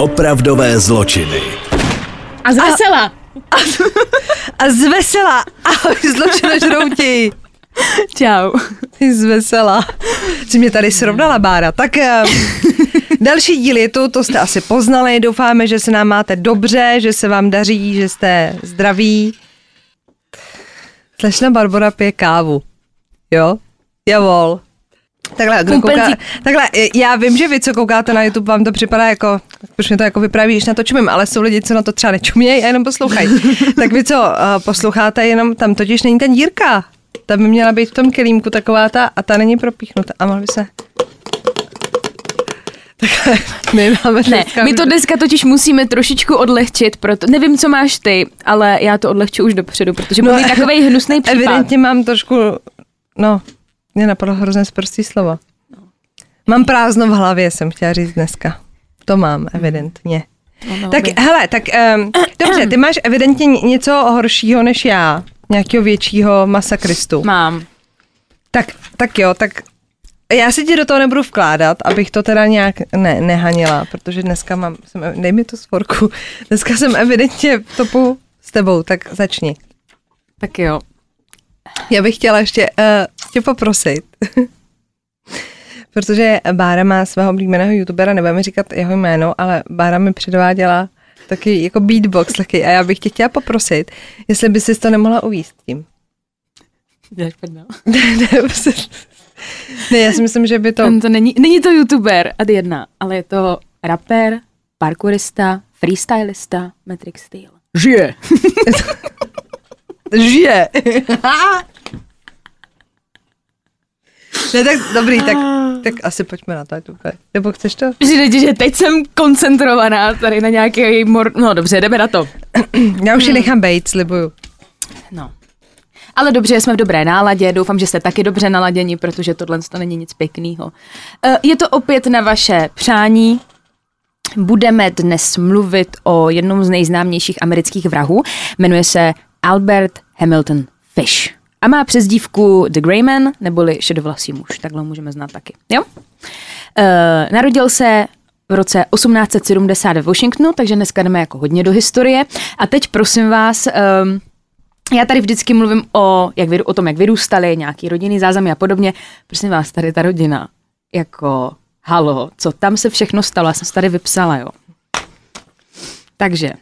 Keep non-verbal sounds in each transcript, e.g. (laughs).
Opravdové zločiny. A z vesela. A z vesela. Ahoj, zločinožrouti. Čau. Ty z vesela. Jsi mě tady srovnala, Bára. Tak eh, další díl je tu, to jste asi poznali. Doufáme, že se nám máte dobře, že se vám daří, že jste zdraví. Slečna Barbara pije kávu. Jo? Javol. Takhle, kdo kouká, takhle, já vím, že vy, co koukáte na YouTube, vám to připadá jako, proč mě to jako vypráví, když na to čumím, ale jsou lidi, co na to třeba nečumějí a jenom poslouchají. (laughs) tak vy, co uh, posloucháte, jenom tam totiž není ten dírka. Ta by měla být v tom kelímku taková ta a ta není propíchnuta. A mohli by se... Takhle, my máme Ne, my to dneska totiž musíme trošičku odlehčit, proto nevím, co máš ty, ale já to odlehču už dopředu, protože no, mám takový hnusný případ. Evidentně mám trošku, no, mě napadlo hrozně zprostý slovo. Mám prázdno v hlavě, jsem chtěla říct dneska. To mám, evidentně. No, no, tak by. hele, tak um, dobře, ty máš evidentně něco horšího než já. Nějakého většího masakristu. Mám. Tak, tak jo, tak já si ti do toho nebudu vkládat, abych to teda nějak ne, nehanila, protože dneska mám, jsem, dej mi to svorku, dneska jsem evidentně v topu s tebou, tak začni. Tak jo. Já bych chtěla ještě uh, tě poprosit, (laughs) protože Bára má svého oblíbeného youtubera, nebudeme říkat jeho jméno, ale Bára mi předváděla taky jako beatbox taky a já bych tě chtěla poprosit, jestli by si to nemohla uvíst tím. Děláš prdel. (laughs) ne, ne, prostě- ne, já si myslím, že by to... On to není, není to youtuber, ad jedna, ale je to rapper, parkourista, freestylista, Matrix Steel. Žije. (laughs) Žije. (laughs) Ne, tak dobrý, tak, tak asi pojďme na to, Nebo chceš to? Přijde že teď jsem koncentrovaná tady na nějaký mor... No dobře, jdeme na to. (clears throat) Já už ji nechám bejt, slibuju. No. Ale dobře, jsme v dobré náladě, doufám, že jste taky dobře naladěni, protože tohle to není nic pěkného. Eh, je to opět na vaše přání. Budeme dnes mluvit o jednom z nejznámějších amerických vrahů. Jmenuje se Albert Hamilton Fish. A má přezdívku The Greyman, neboli šedovlasý muž, takhle můžeme znát taky. Jo? E, narodil se v roce 1870 ve Washingtonu, takže dneska jdeme jako hodně do historie. A teď prosím vás, um, já tady vždycky mluvím o, jak o tom, jak vyrůstali, nějaký rodinný zázamy a podobně. Prosím vás, tady ta rodina, jako halo, co tam se všechno stalo, já jsem se tady vypsala, jo. Takže,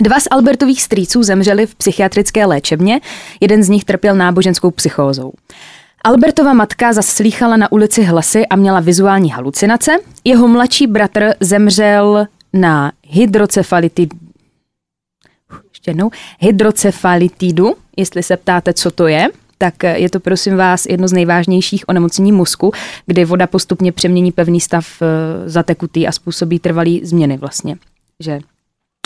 Dva z Albertových strýců zemřeli v psychiatrické léčebně, jeden z nich trpěl náboženskou psychózou. Albertova matka zaslýchala na ulici hlasy a měla vizuální halucinace. Jeho mladší bratr zemřel na hydrocefalitid... Ještě jednou. Hydrocefalitidu, jestli se ptáte, co to je, tak je to prosím vás jedno z nejvážnějších onemocnění mozku, kdy voda postupně přemění pevný stav eh, zatekutý a způsobí trvalý změny vlastně. Že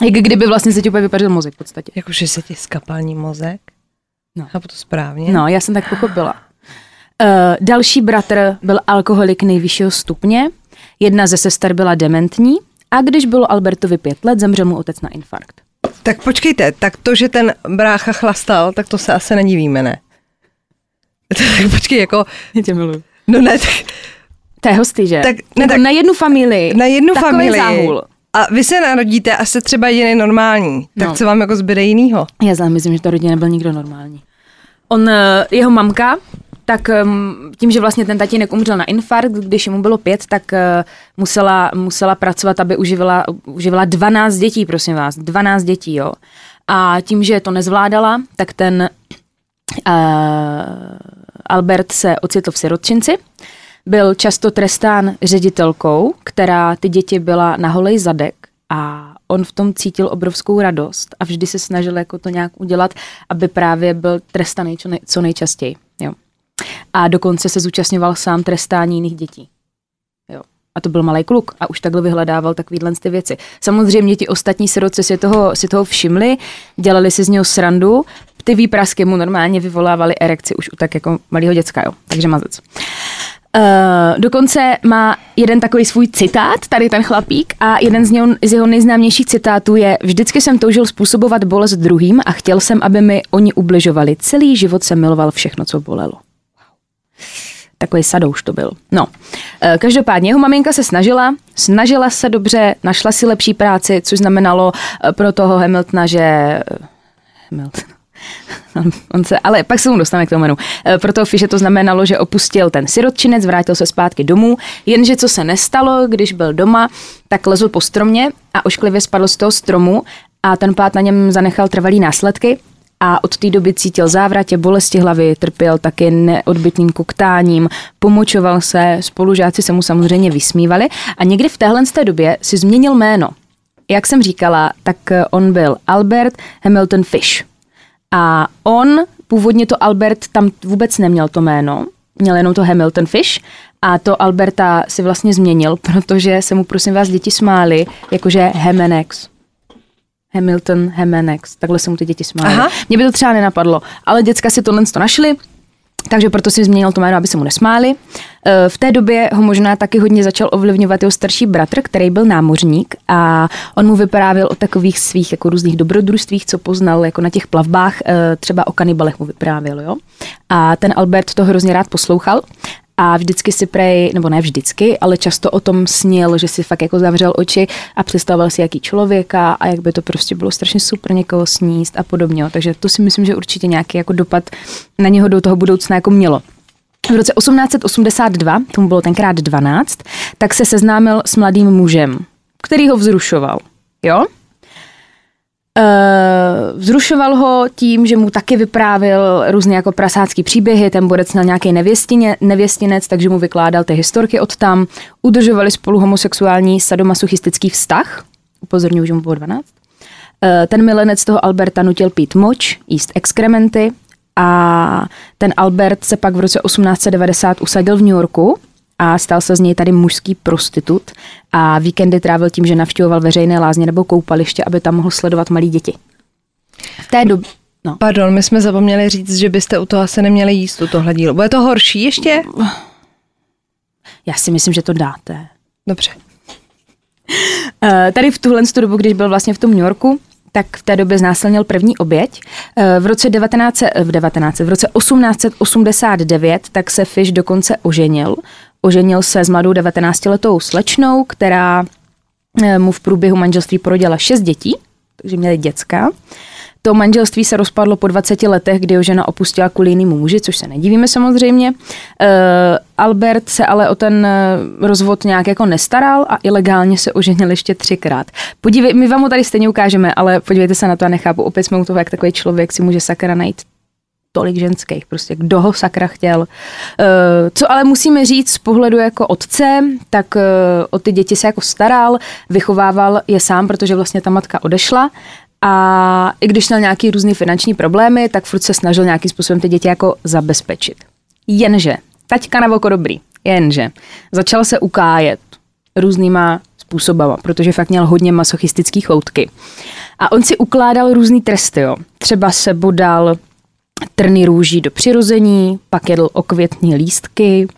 jak kdyby vlastně se ti úplně vypařil mozek v podstatě. Jakože se ti skapální mozek? No. Chápu to správně? No, já jsem tak pochopila. Uh, další bratr byl alkoholik nejvyššího stupně, jedna ze sester byla dementní a když bylo Albertovi pět let, zemřel mu otec na infarkt. Tak počkejte, tak to, že ten brácha chlastal, tak to se asi nedivíme, ne? (laughs) Tak počkej, jako... Já tě miluji. No ne, tak... To je hostý, že? Tak, ne, tak, na jednu familii. Na jednu Takový familii. záhul. A vy se narodíte a jste třeba jediný normální. Tak No. co vám jako zbyde jinýho? Já znám, myslím, že to rodině nebyl nikdo normální. On, eh, jeho mamka, tak em, tím, že vlastně ten tatínek umřel na infarkt, když mu bylo pět, tak eh, musela, musela pracovat, aby uživila, uživila 12 dětí, prosím vás, 12 dětí, jo. A tím, že to nezvládala, tak ten uh, Albert se ocitl v sirotčinci. Byl často trestán ředitelkou, která ty děti byla na holej zadek a on v tom cítil obrovskou radost a vždy se snažil jako to nějak udělat, aby právě byl trestaný čo nej, co nejčastěji. Jo. A dokonce se zúčastňoval sám trestání jiných dětí. Jo. A to byl malý kluk a už takhle vyhledával takovýhle ty věci. Samozřejmě ti ostatní sirotci si toho, si toho všimli, dělali si z něho srandu, ty výprasky mu normálně vyvolávaly erekci už u tak jako malého děcka, jo. takže mazec. Uh, dokonce má jeden takový svůj citát, tady ten chlapík, a jeden z, něho, z jeho nejznámějších citátů je Vždycky jsem toužil způsobovat bolest druhým a chtěl jsem, aby mi oni ubližovali. Celý život jsem miloval všechno, co bolelo. Takový sadouš to byl. No, eh, každopádně jeho maminka se snažila, snažila se dobře, našla si lepší práci, což znamenalo eh, pro toho Hamiltona, že... Hamilton. (laughs) On se, ale pak se mu dostane k tomu jménu. Pro toho to znamenalo, že opustil ten sirotčinec, vrátil se zpátky domů, jenže co se nestalo, když byl doma, tak lezl po stromě a ošklivě spadl z toho stromu a ten pád na něm zanechal trvalý následky a od té doby cítil závratě, bolesti hlavy, trpěl taky neodbitným koktáním, pomočoval se, spolužáci se mu samozřejmě vysmívali a někdy v téhle té době si změnil jméno. Jak jsem říkala, tak on byl Albert Hamilton Fish. A on, původně to Albert tam vůbec neměl to jméno, měl jenom to Hamilton Fish a to Alberta si vlastně změnil, (laughs) protože se mu prosím vás děti smály, jakože Hemenex. Hamilton, Hemenex, takhle se mu ty děti smály. Aha. Mě by to třeba nenapadlo, ale děcka si tohle to našli, takže proto si změnil to jméno, aby se mu nesmáli. Eh, v té době ho možná taky hodně začal ovlivňovat jeho starší bratr, který byl námořník a on mu vyprávěl o takových svých jako různých dobrodružstvích, co poznal jako na těch plavbách, eh, třeba o kanibalech mu vyprávěl, jo. A ten Albert to hrozně rád poslouchal a vždycky si prej, nebo ne vždycky, ale často o tom snil, že si fakt jako zavřel oči a představoval si, jaký člověka a jak by to prostě bylo strašně super někoho sníst a podobně. Takže to si myslím, že určitě nějaký jako dopad na něho do toho budoucna jako mělo. V roce 1882, tomu bylo tenkrát 12, tak se seznámil s mladým mužem, který ho vzrušoval. Jo? Uh, vzrušoval ho tím, že mu taky vyprávěl různé jako prasácký příběhy, ten borec měl nějaký nevěstinec, takže mu vykládal ty historky od tam. Udržovali spolu homosexuální sadomasochistický vztah, upozorňuji, že mu bylo 12. Uh, eh, ten milenec toho Alberta nutil pít moč, jíst exkrementy a ten Albert se pak v roce 1890 usadil v New Yorku a stal se z něj tady mužský prostitut a víkendy trávil tím, že navštěvoval veřejné lázně nebo koupaliště, aby tam mohl sledovat malí děti. V té době No. Pardon, my jsme zapomněli říct, že byste u toho asi neměli jíst u tohle dílu. Bude to horší ještě? Já si myslím, že to dáte. Dobře. Uh, tady v tuhle dobu, když byl vlastně v tom New Yorku, tak v té době znásilnil první oběť. Eh, v roce 19, v 19, v roce 1889 tak se Fish dokonce oženil. Oženil se s mladou 19-letou slečnou, která eh, mu v průběhu manželství porodila šest dětí, takže měli děcka. To manželství se rozpadlo po 20 letech, kdy ho žena opustila kvůli jinému muži, což se nedivíme samozřejmě. Uh, Albert se ale o ten uh, rozvod nějak jako nestaral a ilegálně se oženil ještě třikrát. Podívej, my vám ho tady stejně ukážeme, ale podívejte se na to a nechápu. Opět jsme u toho, jak takový člověk si může sakra najít tolik ženských, prostě kdo ho sakra chtěl. Uh, co ale musíme říct z pohledu jako otce, tak uh, o ty děti se jako staral, vychovával je sám, protože vlastně ta matka odešla a i když měl nějaký různý finanční problémy, tak furt se snažil nějakým způsobem ty děti jako zabezpečit. Jenže, taťka na oko dobrý, jenže začal se ukájet různýma způsobama, protože fakt měl hodně masochistický choutky. A on si ukládal různý tresty, jo. Třeba se bodal trny růží do přirození, pak jedl okvětní lístky,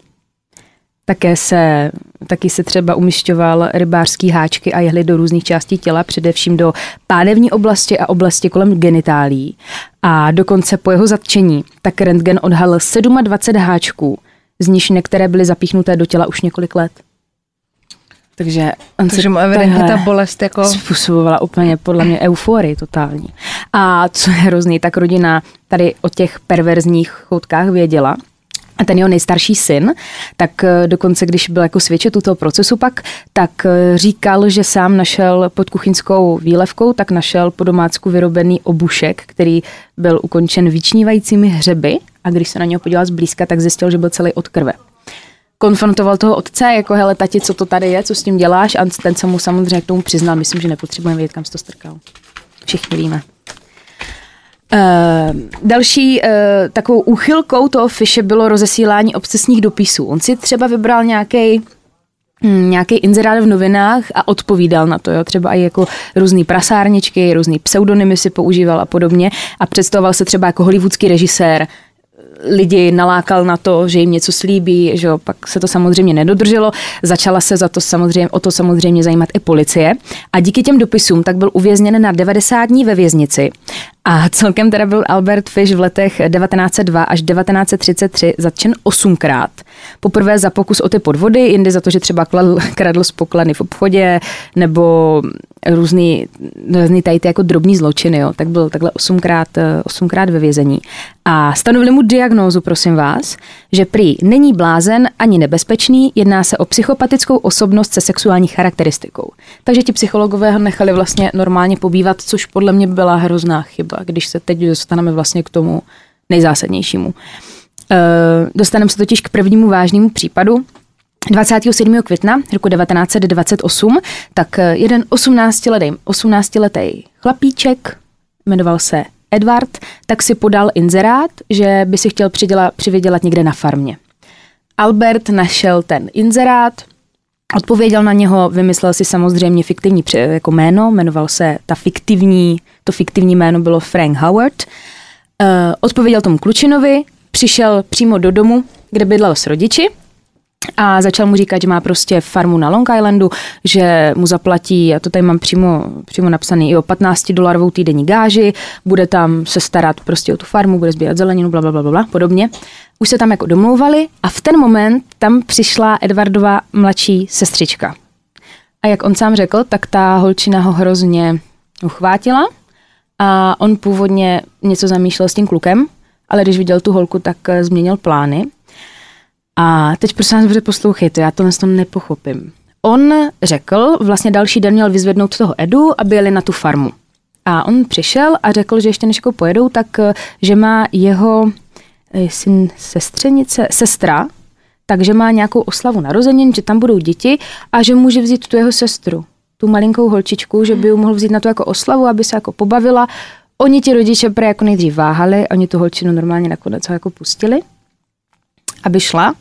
také se, taky se třeba umišťoval rybářský háčky a jehly do různých částí těla, především do pánevní oblasti a oblasti kolem genitálí. A dokonce po jeho zatčení tak rentgen odhalil 27 háčků, z nich některé byly zapíchnuté do těla už několik let. Takže, on Takže mu evidentně ta bolest jako... Způsobovala úplně podle mě euforii totální. A co je hrozný, tak rodina tady o těch perverzních choutkách věděla, a ten jeho nejstarší syn, tak eh, dokonce, když byl jako svědčet u toho procesu pak, tak eh, říkal, že sám našel pod kuchyňskou výlevkou, tak našel po domácku vyrobený obušek, který byl ukončen vyčnívajícími hřeby a když se na něho podíval zblízka, tak zjistil, že byl celý od krve. Konfrontoval toho otce, jako hele tati, co to tady je, co s tím děláš a ten se mu samozřejmě k tomu přiznal, myslím, že nepotřebujeme vědět, kam jsi to strkal. Všichni víme. Uh, další uh, takovou úchylkou toho Fische bylo rozesílání obsesních dopisů. On si třeba vybral nějaký hm, nějaký inzerát v novinách a odpovídal na to, jo. třeba i jako různý prasárničky, různý pseudonymy si používal a podobně a představoval se třeba jako hollywoodský režisér, lidi nalákal na to, že jim něco slíbí, že jo, pak se to samozřejmě nedodrželo. Začala se za to samozřejmě, o to samozřejmě zajímat i policie. A díky těm dopisům tak byl uvězněn na 90 dní ve věznici A celkem teda byl Albert Fish v letech 1902 až 1933 zatčen osmkrát. Poprvé za pokus o ty podvody, jindy za to, že třeba kladl, (laughs) kradl z pokladny v obchodě, nebo různý, různý tady ty jako drobný zločiny, jo. tak byl takhle osmkrát, osmkrát ve vězení. A stanovili mu diagnózu, prosím vás, že prý není blázen ani nebezpečný, jedná se o psychopatickou osobnost se sexuální charakteristikou. Takže ti psychologové ho nechali vlastně normálně pobývat, což podle mě byla hrozná chyba, když se teď dostaneme vlastně k tomu nejzásadnějšímu. E, dostaneme se totiž k prvnímu vážnému případu, 27. května roku 1928, tak jeden 18-letý 18 chlapíček, jmenoval se Edward, tak si podal inzerát, že by si chtěl přidělat, přivydělat někde na farmě. Albert našel ten inzerát, odpověděl na něho, vymyslel si samozřejmě fiktivní jako jméno, jmenoval se ta fiktivní, to fiktivní jméno bylo Frank Howard. Uh, odpověděl tomu klučinovi, přišel přímo do domu, kde bydlel s rodiči a začal mu říkat, že má prostě farmu na Long Islandu, že mu zaplatí, a to tady mám přímo, přímo napsaný, i o 15 dolarovou týdenní gáži, bude tam se starat prostě o tu farmu, bude sbírat zeleninu, bla, bla, bla, bla, podobně. Už se tam jako domlouvali a v ten moment tam přišla Edwardova mladší sestřička. A jak on sám řekl, tak ta holčina ho hrozně uchvátila a on původně něco zamýšlel s tím klukem, ale když viděl tu holku, tak eh, změnil plány a teď prosím vás dobře poslouchejte, já to tom nepochopím. On řekl, vlastně další den měl vyzvednout toho Edu, aby jeli na tu farmu. A on přišel a řekl, že ještě než jako pojedou, tak eh, že má jeho eh, syn sestřenice, sestra, takže má nějakou oslavu narozenin, že tam budou děti a že může vzít tu jeho sestru, tu malinkou holčičku, že by ju mohl vzít na to jako oslavu, aby se jako pobavila. Oni ti rodiče pre jako nejdřív váhali, oni tu holčinu normálně nakonec ho jako pustili aby šla.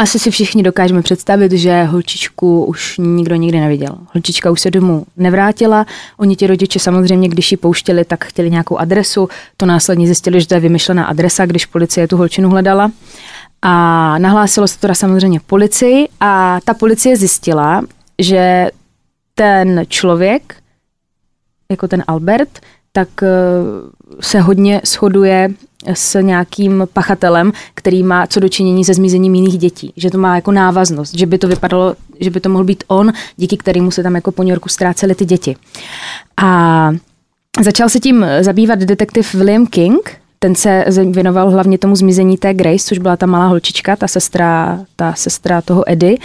Asi si všichni dokážeme představit, že holčičku už nikdo nikdy neviděl. Holčička už se domů nevrátila. Oni ti rodiče samozřejmě, když ji pouštěli, tak chtěli nějakou adresu. To následně zjistili, že to je vymyšlená adresa, když policie tu holčinu hledala. A nahlásilo se teda samozřejmě policii a ta policie zjistila, že ten člověk, jako ten Albert, tak eh, se hodně shoduje s nějakým pachatelem, který má co dočinění se zmizením jiných dětí. Že to má jako návaznost, že by to vypadalo, že by to mohl být on, díky kterému se tam jako po New Yorku ztrácely ty děti. A začal se tím zabývat detektiv William King, ten se věnoval hlavně tomu zmizení té Grace, což byla ta malá holčička, ta sestra, ta sestra toho Edy.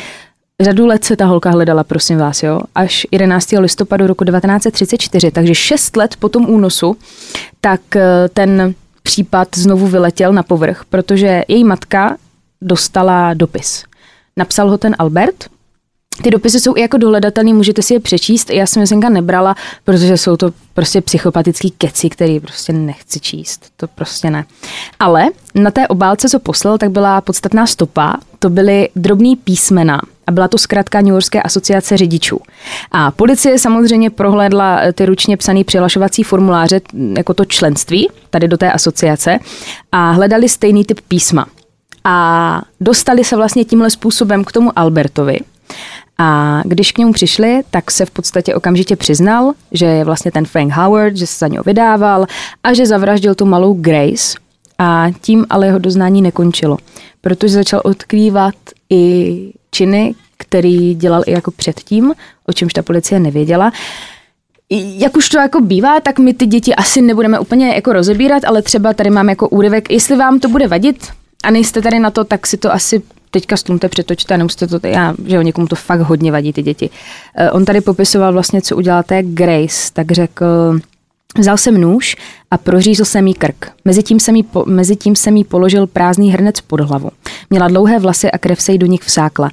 Řadu let se ta holka hledala, prosím vás, jo, až 11. listopadu roku 1934, takže 6 let po tom únosu, tak eh, ten případ znovu vyletěl na povrch, protože její matka dostala dopis. Napsal ho ten Albert, ty dopisy jsou i jako dohledatelné, můžete si je přečíst. Já jsem je nebrala, protože jsou to prostě psychopatický keci, který prostě nechci číst. To prostě ne. Ale na té obálce, co poslal, tak byla podstatná stopa. To byly drobný písmena a byla to zkrátka New Yorkské asociace řidičů. A policie samozřejmě prohlédla eh, ty ručně psané přihlašovací formuláře jako to členství tady do té asociace a hledali stejný typ písma. A dostali se vlastně tímhle způsobem k tomu Albertovi. A když k němu přišli, tak se v podstatě okamžitě přiznal, že je vlastně ten Frank Howard, že se za něho vydával a že zavraždil tu malou Grace. A tím ale jeho doznání nekončilo, protože začal odkrývat i činy, který dělal i jako předtím, o čemž ta policie nevěděla. Jak už to jako bývá, tak my ty děti asi nebudeme úplně jako rozebírat, ale třeba tady mám jako úryvek, jestli vám to bude vadit a nejste tady na to, tak si to asi teďka stlumte, přetočte a nemusíte to, já, že jo, někomu to fakt hodně vadí ty děti. Uh, on tady popisoval vlastně, co udělal té Grace, tak řekl, Vzal jsem nůž a prořízl jsem jí krk. Mezitím jsem jí, po, mezitím jsem jí položil prázdný hrnec pod hlavu. Měla dlouhé vlasy a krev se jí do nich vsákla.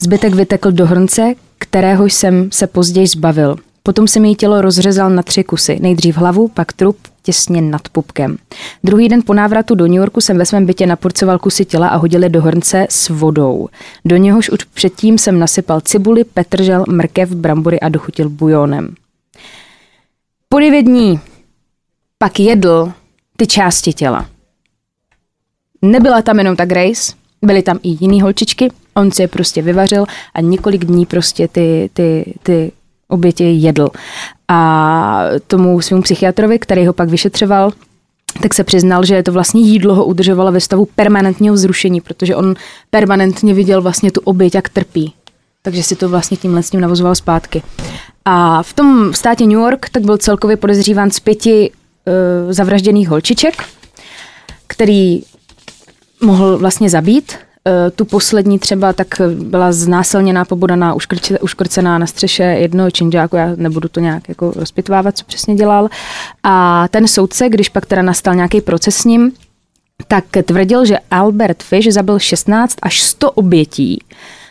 Zbytek vytekl do hrnce, kterého jsem se později zbavil. Potom jsem její tělo rozřezal na tři kusy. Nejdřív hlavu, pak trup, těsně nad pupkem. Druhý den po návratu do New Yorku jsem ve svém bytě napurcoval kusy těla a hodil je do hrnce s vodou. Do něhož už předtím jsem nasypal cibuli, petržel, mrkev, brambory a dochutil bujónem. Po devět dní pak jedl ty části těla. Nebyla tam jenom ta Grace, byly tam i jiný holčičky, on si je prostě vyvařil a několik dní prostě ty, ty, ty oběti jedl. A tomu svému psychiatrovi, který ho pak vyšetřoval, tak se přiznal, že to vlastně jídlo ho udržovalo ve stavu permanentního vzrušení, protože on permanentně viděl vlastně tu oběť, jak trpí. Takže si to vlastně tímhle s tím navozoval zpátky. A v tom státě New York tak byl celkově podezříván z pěti uh, zavražděných holčiček, který mohl vlastně zabít. Uh, tu poslední třeba tak byla znásilněná, pobodaná, uškrcená na střeše jednoho činžáku, já nebudu to nějak jako rozpitvávat, co přesně dělal. A ten soudce, když pak teda nastal nějaký proces s ním, tak tvrdil, že Albert Fish zabil 16 až 100 obětí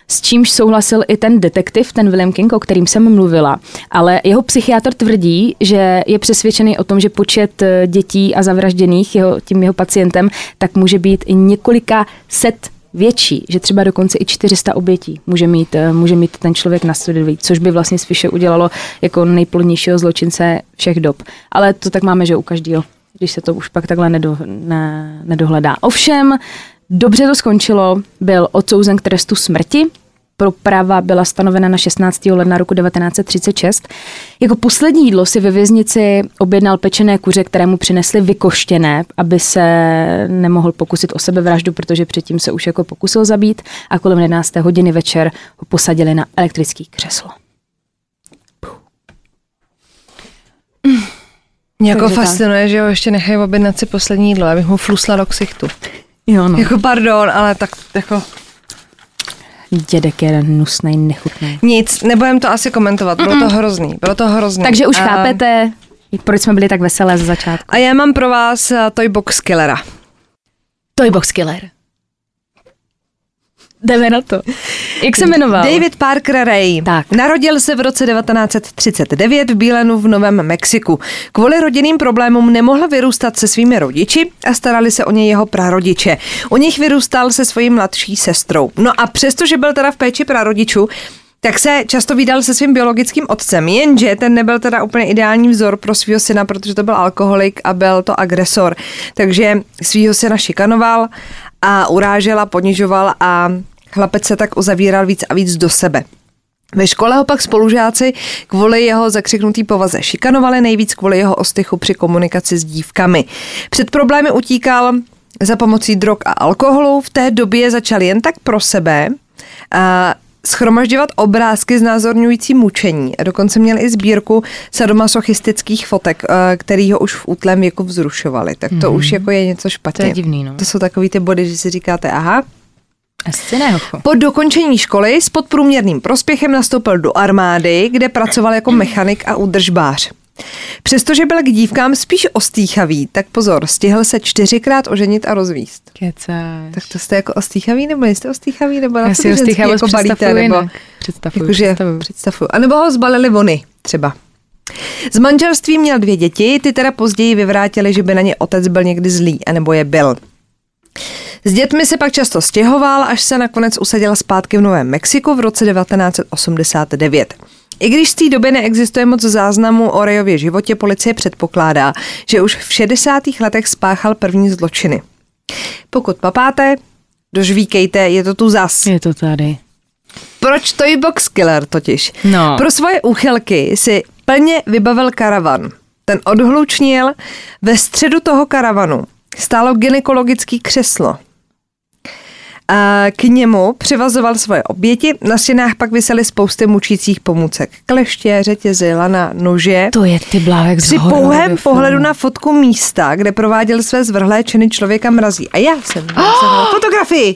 s čímž souhlasil i ten detektiv, ten William King, o kterým jsem mluvila. Ale jeho psychiatr tvrdí, že je přesvědčený o tom, že počet eh, dětí a zavražděných jeho, tím jeho pacientem tak může být i několika set větší, že třeba dokonce i 400 obětí může mít, eh, může mít ten člověk na svědomí, což by vlastně Fische udělalo jako nejplodnějšího zločince všech dob. Ale to tak máme, že u každého, když se to už pak takhle nedo, ne, nedohledá. Ovšem, Dobře to skončilo, byl odsouzen k trestu smrti, Proprava byla stanovena na 16. ledna roku 1936. Jako poslední jídlo si ve věznici objednal pečené kuře, které mu přinesli vykoštěné, aby se nemohl pokusit o sebevraždu, protože předtím se už jako pokusil zabít a kolem 11. hodiny večer ho posadili na elektrický křeslo. Mě jako fascinuje, že ho ještě nechají objednat si poslední jídlo, abych mu flusla do ksichtu. Jo, no. Jako pardon, ale tak jako... Dědek je nusnej, nechutný. Nic, nebudem to asi komentovat, bylo to hrozný, bylo to hrozný. Takže už A- chápete, proč jsme byli tak veselé ze začátku. A já mám pro vás eh, Toy Box Killera. Toybox Killer. Jdeme na to. Jak se jmenoval? David Parker Ray. Tak. Narodil se v roce 1939 v Bílenu v Novém Mexiku. Kvůli rodinným problémům nemohl vyrůstat se svými rodiči a starali se o něj jeho prarodiče. U nich vyrůstal se svojí mladší sestrou. No a přestože byl teda v péči prarodičů, tak se často vydal se svým biologickým otcem, jenže ten nebyl teda úplně ideální vzor pro svého syna, protože to byl alkoholik a byl to agresor. Takže svého syna šikanoval a urážel a ponižoval a chlapec se tak uzavíral víc a víc do sebe. Ve škole ho pak spolužáci kvůli jeho zakřiknutý povaze šikanovali, nejvíc kvůli jeho ostychu při komunikaci s dívkami. Před problémy utíkal za pomocí drog a alkoholu. V té době začal jen tak pro sebe a schromažďovat obrázky znázorňující mučení. A dokonce měl i sbírku sadomasochistických fotek, který ho už v útlém věku vzrušovali. Tak to už jako je něco špatně. To je divný, no. To jsou takový ty body, že si říkáte, aha, Asi ne, hochu. po dokončení školy s podprůměrným prospěchem nastoupil do armády, kde pracoval jako mechanik a údržbář. Přestože byl k dívkám spíš ostýchavý, tak pozor, stihl se čtyřikrát oženit a rozvíst. Kecáš. Tak to jste jako ostýchavý, nebo jste ostýchavý, nebo na ženský ostýchavost jako balíte, představuji nebo. Představuji, jakože představuji. představuju. A nebo ho zbalili vony třeba. Z manželství měl dvě děti, ty teda později vyvrátili, že by na ně otec byl někdy zlý, anebo je byl. S dětmi se pak často stěhoval, až se nakonec usadil zpátky v Novém Mexiku v roce 1989. I když z té doby neexistuje moc záznamu o Rejově životě, policie předpokládá, že už v 60. letech spáchal první zločiny. Pokud papáte, dožvíkejte, je to tu zas. Je to tady. Proč to je box killer totiž? No. Pro svoje úchylky si plně vybavil karavan. Ten odhlučnil, ve středu toho karavanu stálo gynekologický křeslo. A k němu přivazoval svoje oběti, na stěnách pak visely spousty mučících pomůcek. Kleště, řetězy, lana, nože. To je ty blávek z Při pouhém pohledu na fotku místa, kde prováděl své zvrhlé činy člověka mrazí. A já jsem oh! (gasps) fotografii.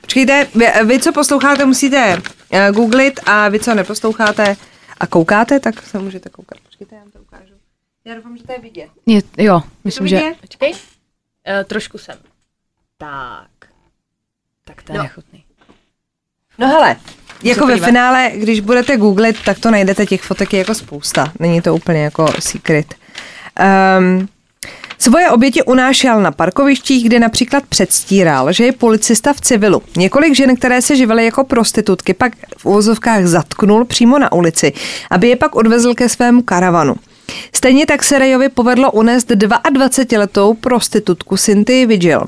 Počkejte, vy, vy, co posloucháte, musíte uh, googlit a vy, co neposloucháte a koukáte, tak se můžete koukat. Počkejte, já vám to ukážu. Já doufám, že to je vidět. Je, jo, myslím, že... vidět? Počkej. Uh, trošku jsem. Tak. Tak to je No. nechutný. No hele, jako ve finále, když budete googlit, tak to najdete těch fotek je jako spousta. Není to úplně jako secret. Um, Svoje oběti unášel na parkovištích, kde například předstíral, že je policista v civilu. Několik žen, které se živily jako prostitutky, pak v uvozovkách zatknul přímo na ulici, aby je pak odvezl ke svému karavanu. Stejně tak se Rejovi povedlo unést 22-letou prostitutku Cynthia Vigil.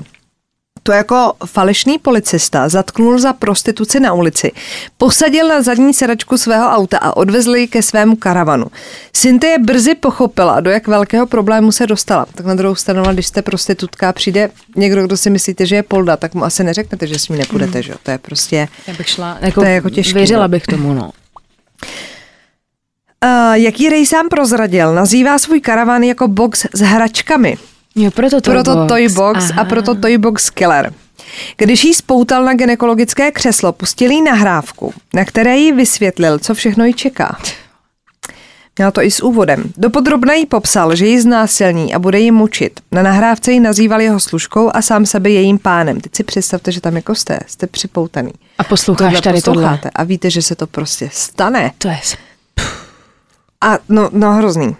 To jako falešný policista zatknul za prostituci na ulici, posadil na zadní sedačku svého auta a odvezl ji ke svému karavanu. Cynthia brzy pochopila, do jak velkého problému se dostala. Tak na druhou stranu, když jste prostitutka, přijde někdo, kdo si myslíte, že je polda, tak mu asi neřeknete, že s ním nepůjdete, že jo? To je prostě... Já bych šla, jako, to je jako těžký, věřila no. bych tomu, no. Uh, jaký Ray sám prozradil, nazývá svůj karavan jako box s hračkami. Jo, proto to proto Toy Box a proto Toy Box Killer. Když jí spoutal na ginekologické křeslo, pustil jí nahrávku, na které jí vysvětlil, co všechno jí čeká. Měla to i s úvodem. Dopodrobna jí popsal, že ji znásilní a bude ji mučit. Na nahrávce ji nazýval jeho služkou a sám sebe jejím pánem. Teď si představte, že tam jako jste, jste připoutaný. A posloucháš Tohle tady tohle. posloucháte a víte, že se to prostě stane. To je... A no, no hrozný. Uh,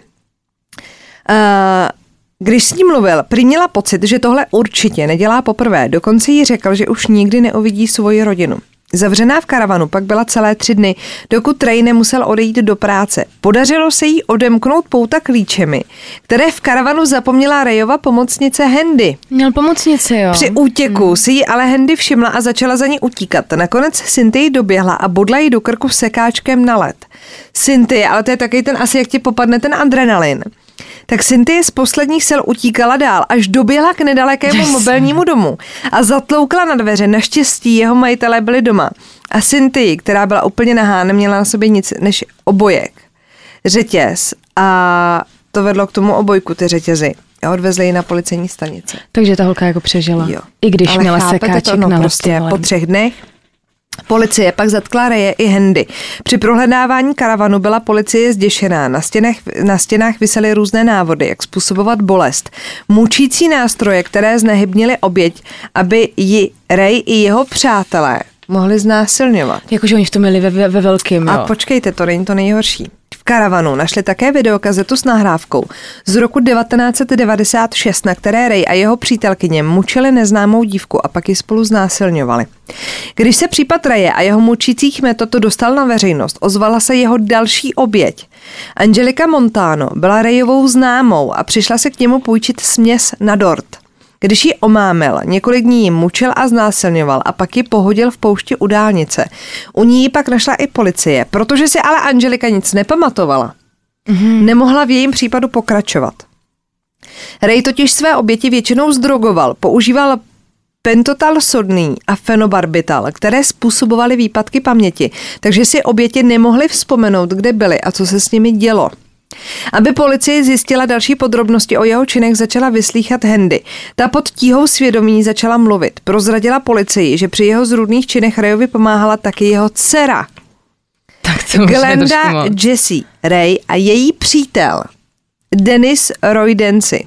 když s ním mluvil, prý měla pocit, že tohle určitě nedělá poprvé. Dokonce jí řekl, že už nikdy neuvidí svoji rodinu. Zavřená v karavanu pak byla celé tři dny, dokud Ray nemusel odejít do práce. Podařilo se jí odemknout pouta klíčemi, které v karavanu zapomněla Rayova pomocnice Handy. Měl pomocnici, jo. Při útěku hmm. si ji ale Handy všimla a začala za ní utíkat. Nakonec Cynthia doběhla a bodla ji do krku sekáčkem na led. Cynthia, ale to je taky ten asi, jak ti popadne ten adrenalin. Tak Cynthia z posledních sil utíkala dál, až doběhla k nedalekému yes. mobilnímu domu a zatloukla na dveře. Naštěstí jeho majitelé byli doma. A Cynthia, která byla úplně nahá, neměla na sobě nic než obojek, řetěz a to vedlo k tomu obojku, ty řetězy. A odvezli ji na policejní stanici. Takže ta holka jako přežila. Jo. I když Ale měla sekáček to, no, na prostě po třech dnech Policie pak zatkla Reje i Hendy. Při prohledávání karavanu byla policie zděšená. Na stěnách, na stěnách visely různé návody, jak způsobovat bolest. Mučící nástroje, které znehybnily oběť, aby ji Ray i jeho přátelé mohli znásilňovat. Jakože oni v tom měli ve, ve, ve velkým, jo. A počkejte, to není to nejhorší. Karavanu našli také videokazetu s nahrávkou z roku 1996, na které Ray a jeho přítelkyně mučili neznámou dívku a pak ji spolu znásilňovali. Když se případ Raye a jeho mučících metod dostal na veřejnost, ozvala se jeho další oběť. Angelika Montano byla Rayovou známou a přišla se k němu půjčit směs na dort. Když ji omámil, několik dní ji mučil a znásilňoval a pak ji pohodil v poušti u dálnice. U ní ji pak našla i policie, protože si ale Angelika nic nepamatovala. Mm-hmm. Nemohla v jejím případu pokračovat. Ray totiž své oběti většinou zdrogoval, používal pentotal sodný a fenobarbital, které způsobovaly výpadky paměti, takže si oběti nemohly vzpomenout, kde byly a co se s nimi dělo. Aby policie zjistila další podrobnosti o jeho činech, začala vyslýchat Hendy. Ta pod tíhou svědomí začala mluvit. Prozradila policii, že při jeho zrůdných činech Rayovi pomáhala taky jeho dcera. Tak to Glenda moc. Jessie Ray a její přítel Dennis Roy Dancy.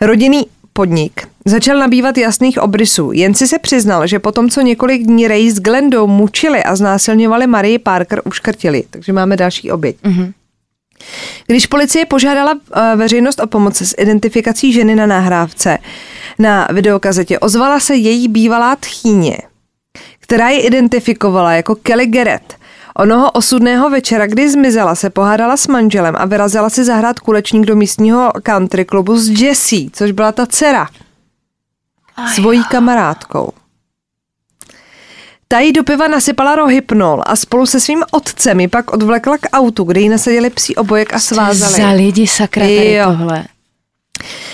Rodinný podnik začal nabývat jasných obrysů. Jen si se přiznal, že potom, co několik dní Ray s Glendou mučili a znásilňovali Marie Parker, uškrtili. Takže máme další oběť. Mm-hmm. Když policie požádala uh, veřejnost o pomoc s identifikací ženy na nahrávce na videokazetě, ozvala se její bývalá tchýně, která ji identifikovala jako Kelly Garrett. Onoho osudného večera, kdy zmizela, se pohádala s manželem a vyrazila si zahrát kulečník do místního country klubu s Jessie, což byla ta dcera. Svojí kamarádkou. Ta jí do piva nasypala rohypnol a spolu se svým otcem ji pak odvlekla k autu, kde jí nasadili psí obojek a svázali. Za lidi sakra tady Jo. tohle.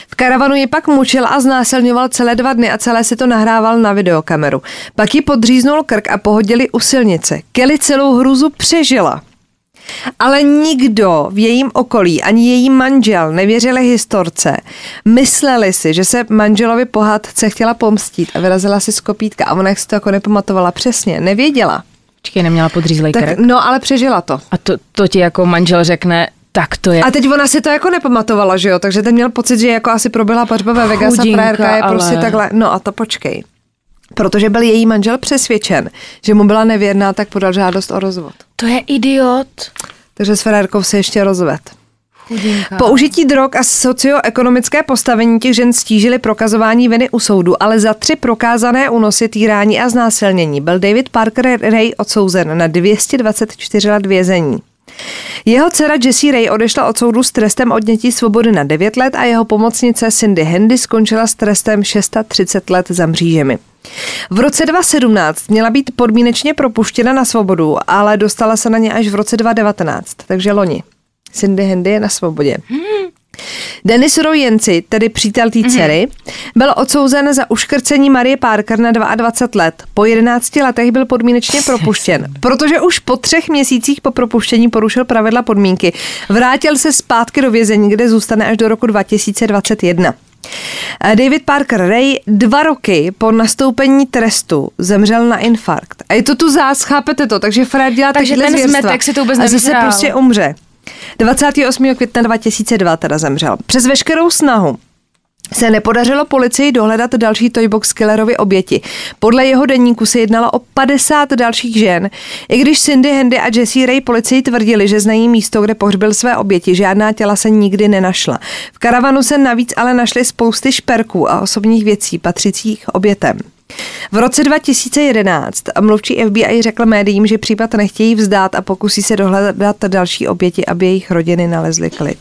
V karavanu ji pak mučil a znásilňoval celé dva dny a celé si to nahrával na videokameru. Pak ji podříznul krk a pohodili u silnice. Kelly celou hruzu přežila. Ale nikdo v jejím okolí, ani její manžel nevěřili historce. Mysleli si, že se manželovi pohádce chtěla pomstít a vyrazila si z kopítka a ona jak si to jako nepamatovala přesně, nevěděla. Počkej, neměla podřízlej Tak, krk. no ale přežila to. A to, to ti jako manžel řekne, tak to je. A teď ona si to jako nepamatovala, že jo? Takže ten měl pocit, že jako asi proběhla pařba ve Vegas a frajerka je ale- prostě takhle. No a to počkej. Protože byl její manžel přesvědčen, že mu byla nevěrná, tak podal žádost o rozvod. To je idiot. Takže s frérkou se ještě rozved. Chudinka. Použití drog a socioekonomické postavení těch žen stížili prokazování viny u soudu, ale za tři prokázané únosy, týrání a znásilnění byl David Parker Ray odsouzen na 224 let vězení. Jeho dcera Jessie Ray odešla od soudu s trestem odnětí svobody na 9 let a jeho pomocnice Cindy Handy skončila s trestem 630 let za mřížemi. V roce 2017 měla být podmínečně propuštěna na svobodu, ale dostala se na ně až v roce 2019, takže loni. Cindy Handy je na svobodě. Denis Rojenci, tedy přítel té dcery, byl odsouzen za uškrcení Marie Parker na 22 let. Po 11 letech byl podmínečně propuštěn, protože už po třech měsících po propuštění porušil pravidla podmínky. Vrátil se zpátky do vězení, kde zůstane až do roku 2021. David Parker Ray dva roky po nastoupení trestu zemřel na infarkt. A je to tu zás, chápete to? Takže Fred dělá Takže ten zvěrstva. zmetek si to vůbec A zase prostě umře. 28. května 2002 teda zemřel. Přes veškerou snahu se nepodařilo policii dohledat další Toybox Killerovi oběti. Podle jeho denníku se jednalo o 50 dalších žen. I když Cindy Handy a Jessie Ray policii tvrdili, že znají místo, kde pohřbil své oběti, žádná těla se nikdy nenašla. V karavanu se navíc ale našly spousty šperků a osobních věcí patřících obětem. V roce 2011 mluvčí FBI řekl médiím, že případ nechtějí vzdát a pokusí se dohledat další oběti, aby jejich rodiny nalezly klid.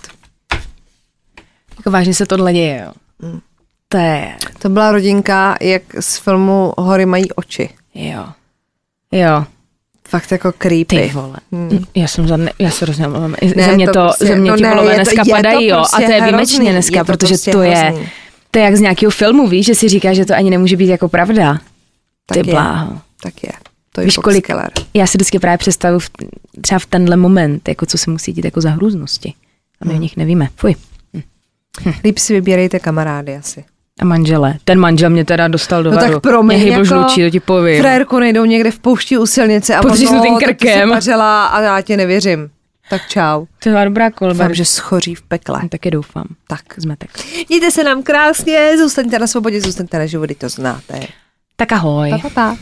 Jako vážně se tohle děje, jo. Mm. To je, To byla rodinka, jak z filmu Hory mají oči. jo. Jo, Fakt jako creepy. ty vole. Hmm. Já jsem za, já se hrozně omlouvám. Ne, Ze mě to to, prostě- ze mě no ti ne, to- dneska to padají, jo. A prostě to je hrozný, výjimečně dneska, je to protože prostě to je, hrozný. To je jak z nějakého filmu, víš, že si říká, že to ani nemůže být jako pravda. Tak Ty je. bláho. Tak je. To je Víš, kolik, já si vždycky právě představu v, třeba v tenhle moment, jako co se musí dít jako za hrůznosti. A my Hmm. o nich nevíme. Fuj. Líp si vybírejte kamarády asi. A manžele. Ten manžel mě teda dostal do No varu. tak promiň, Mě jako žlučí, to ti povím. Frérku nejdou někde v poušti u silnice a Potřesnu on, tím "O, tak ty krkem." a já ti nevěřím. Tak čau. To je dobrá kolba. Doufám, že schoří v pekle. Taky doufám. Tak. Zmetek. Mějte se nám krásně, zůstaňte na svobodě, zůstaňte na životy, to znáte. Tak ahoj. Pa, pa, pa.